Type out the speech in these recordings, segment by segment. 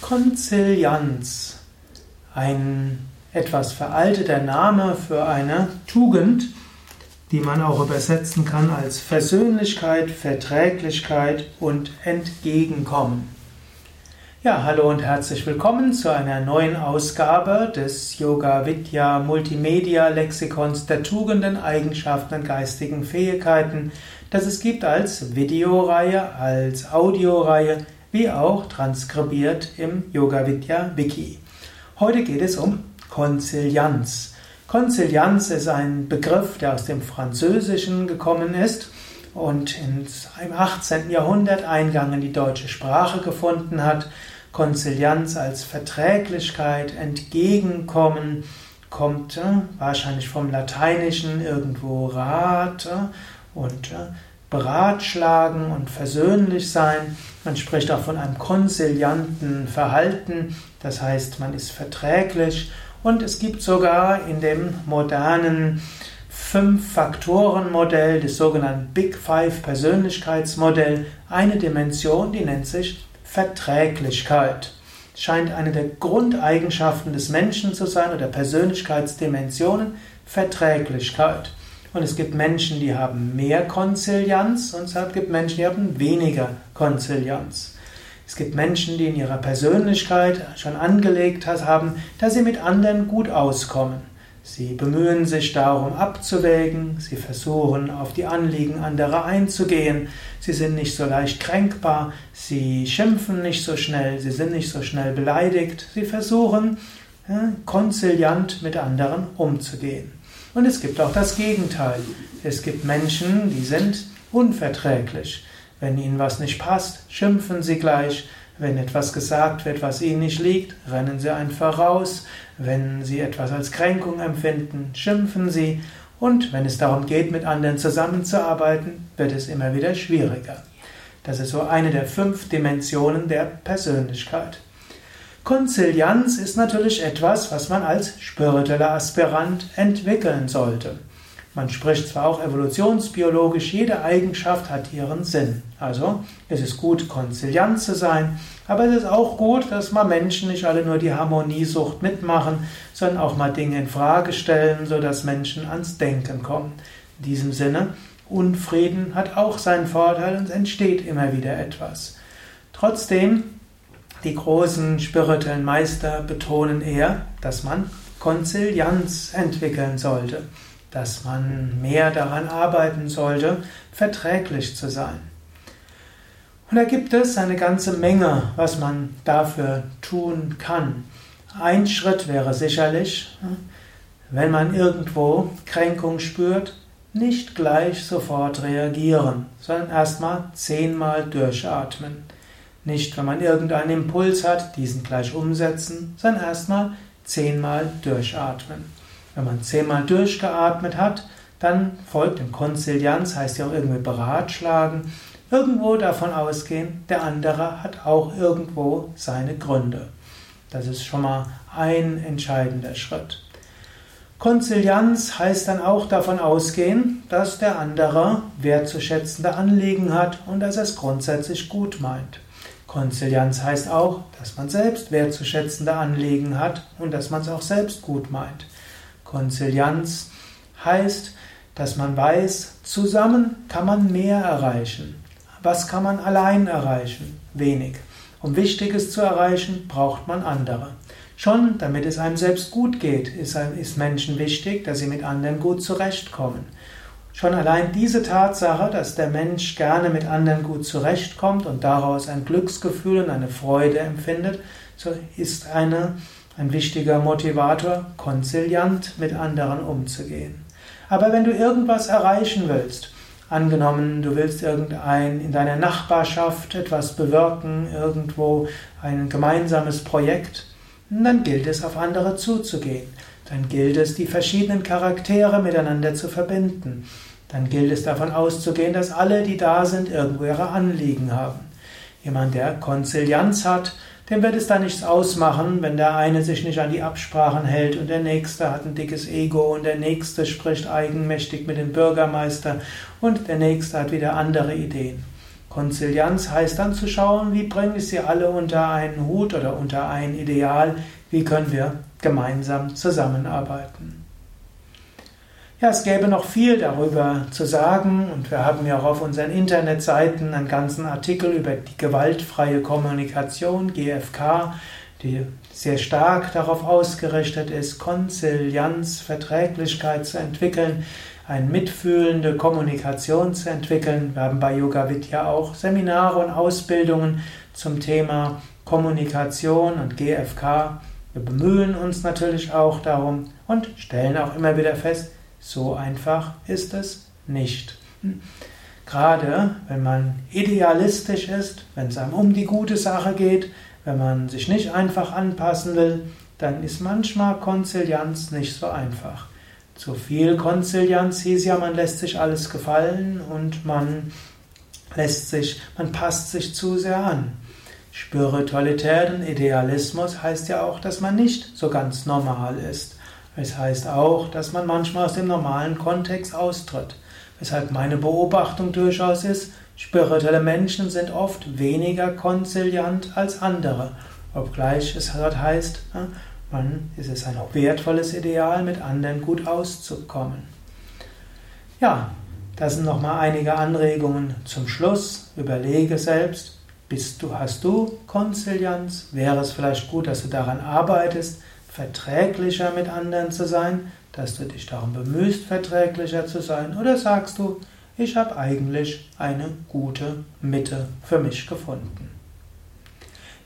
Konzilianz. Ein etwas veralteter Name für eine Tugend, die man auch übersetzen kann als Versöhnlichkeit, Verträglichkeit und Entgegenkommen. Ja, hallo und herzlich willkommen zu einer neuen Ausgabe des Yoga Vidya Multimedia Lexikons der Tugenden, Eigenschaften und geistigen Fähigkeiten, das es gibt als Videoreihe, als Audioreihe wie auch transkribiert im Yoga Vidya Wiki. Heute geht es um Konzilianz. Konzilianz ist ein Begriff, der aus dem Französischen gekommen ist und im 18. Jahrhundert Eingang in die deutsche Sprache gefunden hat. Konzilianz als Verträglichkeit, Entgegenkommen, kommt äh, wahrscheinlich vom Lateinischen irgendwo Rat und äh, beratschlagen und versöhnlich sein. Man spricht auch von einem konzilianten Verhalten, das heißt, man ist verträglich und es gibt sogar in dem modernen Fünf-Faktoren-Modell, des sogenannten Big Five Persönlichkeitsmodell, eine Dimension, die nennt sich Verträglichkeit. Scheint eine der Grundeigenschaften des Menschen zu sein oder Persönlichkeitsdimensionen, Verträglichkeit. Und es gibt Menschen, die haben mehr Konzilianz und es gibt Menschen, die haben weniger Konzilianz. Es gibt Menschen, die in ihrer Persönlichkeit schon angelegt haben, dass sie mit anderen gut auskommen. Sie bemühen sich darum abzuwägen, sie versuchen auf die Anliegen anderer einzugehen, sie sind nicht so leicht kränkbar, sie schimpfen nicht so schnell, sie sind nicht so schnell beleidigt, sie versuchen ja, konziliant mit anderen umzugehen. Und es gibt auch das Gegenteil. Es gibt Menschen, die sind unverträglich. Wenn ihnen was nicht passt, schimpfen sie gleich. Wenn etwas gesagt wird, was ihnen nicht liegt, rennen sie einfach raus. Wenn sie etwas als Kränkung empfinden, schimpfen sie. Und wenn es darum geht, mit anderen zusammenzuarbeiten, wird es immer wieder schwieriger. Das ist so eine der fünf Dimensionen der Persönlichkeit. Konzilianz ist natürlich etwas, was man als spiritueller Aspirant entwickeln sollte. Man spricht zwar auch evolutionsbiologisch, jede Eigenschaft hat ihren Sinn. Also es ist gut, konziliant zu sein, aber es ist auch gut, dass mal Menschen nicht alle nur die Harmoniesucht mitmachen, sondern auch mal Dinge in Frage stellen, sodass Menschen ans Denken kommen. In diesem Sinne, Unfrieden hat auch seinen Vorteil und es entsteht immer wieder etwas. Trotzdem die großen spirituellen Meister betonen eher, dass man Konzilianz entwickeln sollte, dass man mehr daran arbeiten sollte, verträglich zu sein. Und da gibt es eine ganze Menge, was man dafür tun kann. Ein Schritt wäre sicherlich, wenn man irgendwo Kränkung spürt, nicht gleich sofort reagieren, sondern erstmal zehnmal durchatmen. Nicht, wenn man irgendeinen Impuls hat, diesen gleich umsetzen, sondern erstmal zehnmal durchatmen. Wenn man zehnmal durchgeatmet hat, dann folgt im Konzilianz, heißt ja auch irgendwie beratschlagen, irgendwo davon ausgehen, der andere hat auch irgendwo seine Gründe. Das ist schon mal ein entscheidender Schritt. Konzilianz heißt dann auch davon ausgehen, dass der andere wertzuschätzende Anliegen hat und dass er es grundsätzlich gut meint. Konzilianz heißt auch, dass man selbst wertzuschätzende Anliegen hat und dass man es auch selbst gut meint. Konzilianz heißt, dass man weiß, zusammen kann man mehr erreichen. Was kann man allein erreichen? Wenig. Um Wichtiges zu erreichen, braucht man andere. Schon damit es einem selbst gut geht, ist, ist Menschen wichtig, dass sie mit anderen gut zurechtkommen. Schon allein diese Tatsache, dass der Mensch gerne mit anderen gut zurechtkommt und daraus ein Glücksgefühl und eine Freude empfindet, ist eine, ein wichtiger Motivator, konziliant mit anderen umzugehen. Aber wenn du irgendwas erreichen willst, angenommen, du willst irgendein in deiner Nachbarschaft etwas bewirken, irgendwo ein gemeinsames Projekt, dann gilt es, auf andere zuzugehen. Dann gilt es, die verschiedenen Charaktere miteinander zu verbinden. Dann gilt es davon auszugehen, dass alle, die da sind, irgendwo ihre Anliegen haben. Jemand, der Konzilianz hat, dem wird es da nichts ausmachen, wenn der eine sich nicht an die Absprachen hält und der nächste hat ein dickes Ego und der nächste spricht eigenmächtig mit dem Bürgermeister und der nächste hat wieder andere Ideen. Konzilianz heißt dann zu schauen, wie bringe ich sie alle unter einen Hut oder unter ein Ideal, wie können wir gemeinsam zusammenarbeiten. Ja, es gäbe noch viel darüber zu sagen und wir haben ja auch auf unseren Internetseiten einen ganzen Artikel über die gewaltfreie Kommunikation, GFK, die sehr stark darauf ausgerichtet ist, Konzilianz, Verträglichkeit zu entwickeln, eine mitfühlende Kommunikation zu entwickeln. Wir haben bei Yoga Vidya auch Seminare und Ausbildungen zum Thema Kommunikation und GFK. Wir bemühen uns natürlich auch darum und stellen auch immer wieder fest, so einfach ist es nicht. Gerade wenn man idealistisch ist, wenn es einem um die gute Sache geht, wenn man sich nicht einfach anpassen will, dann ist manchmal Konzilianz nicht so einfach. Zu viel Konzilianz hieß ja, man lässt sich alles gefallen und man lässt sich, man passt sich zu sehr an. Spiritualität und Idealismus heißt ja auch, dass man nicht so ganz normal ist. Es heißt auch, dass man manchmal aus dem normalen Kontext austritt. Weshalb meine Beobachtung durchaus ist, spirituelle Menschen sind oft weniger konziliant als andere. Obgleich es dort heißt, man, ist es ein wertvolles Ideal, mit anderen gut auszukommen. Ja, das sind nochmal einige Anregungen zum Schluss. Überlege selbst, bist du, hast du Konzilianz? Wäre es vielleicht gut, dass du daran arbeitest? Verträglicher mit anderen zu sein, dass du dich darum bemühst, verträglicher zu sein, oder sagst du, ich habe eigentlich eine gute Mitte für mich gefunden.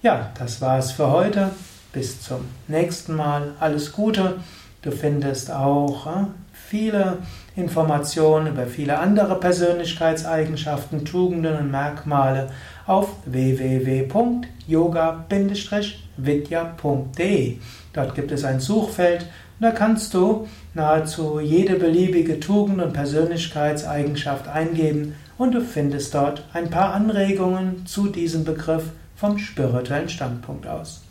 Ja, das war's für heute. Bis zum nächsten Mal. Alles Gute. Du findest auch äh, viele Informationen über viele andere Persönlichkeitseigenschaften, Tugenden und Merkmale auf www.yoga-vidya.de. Dort gibt es ein Suchfeld und da kannst du nahezu jede beliebige Tugend und Persönlichkeitseigenschaft eingeben und du findest dort ein paar Anregungen zu diesem Begriff vom spirituellen Standpunkt aus.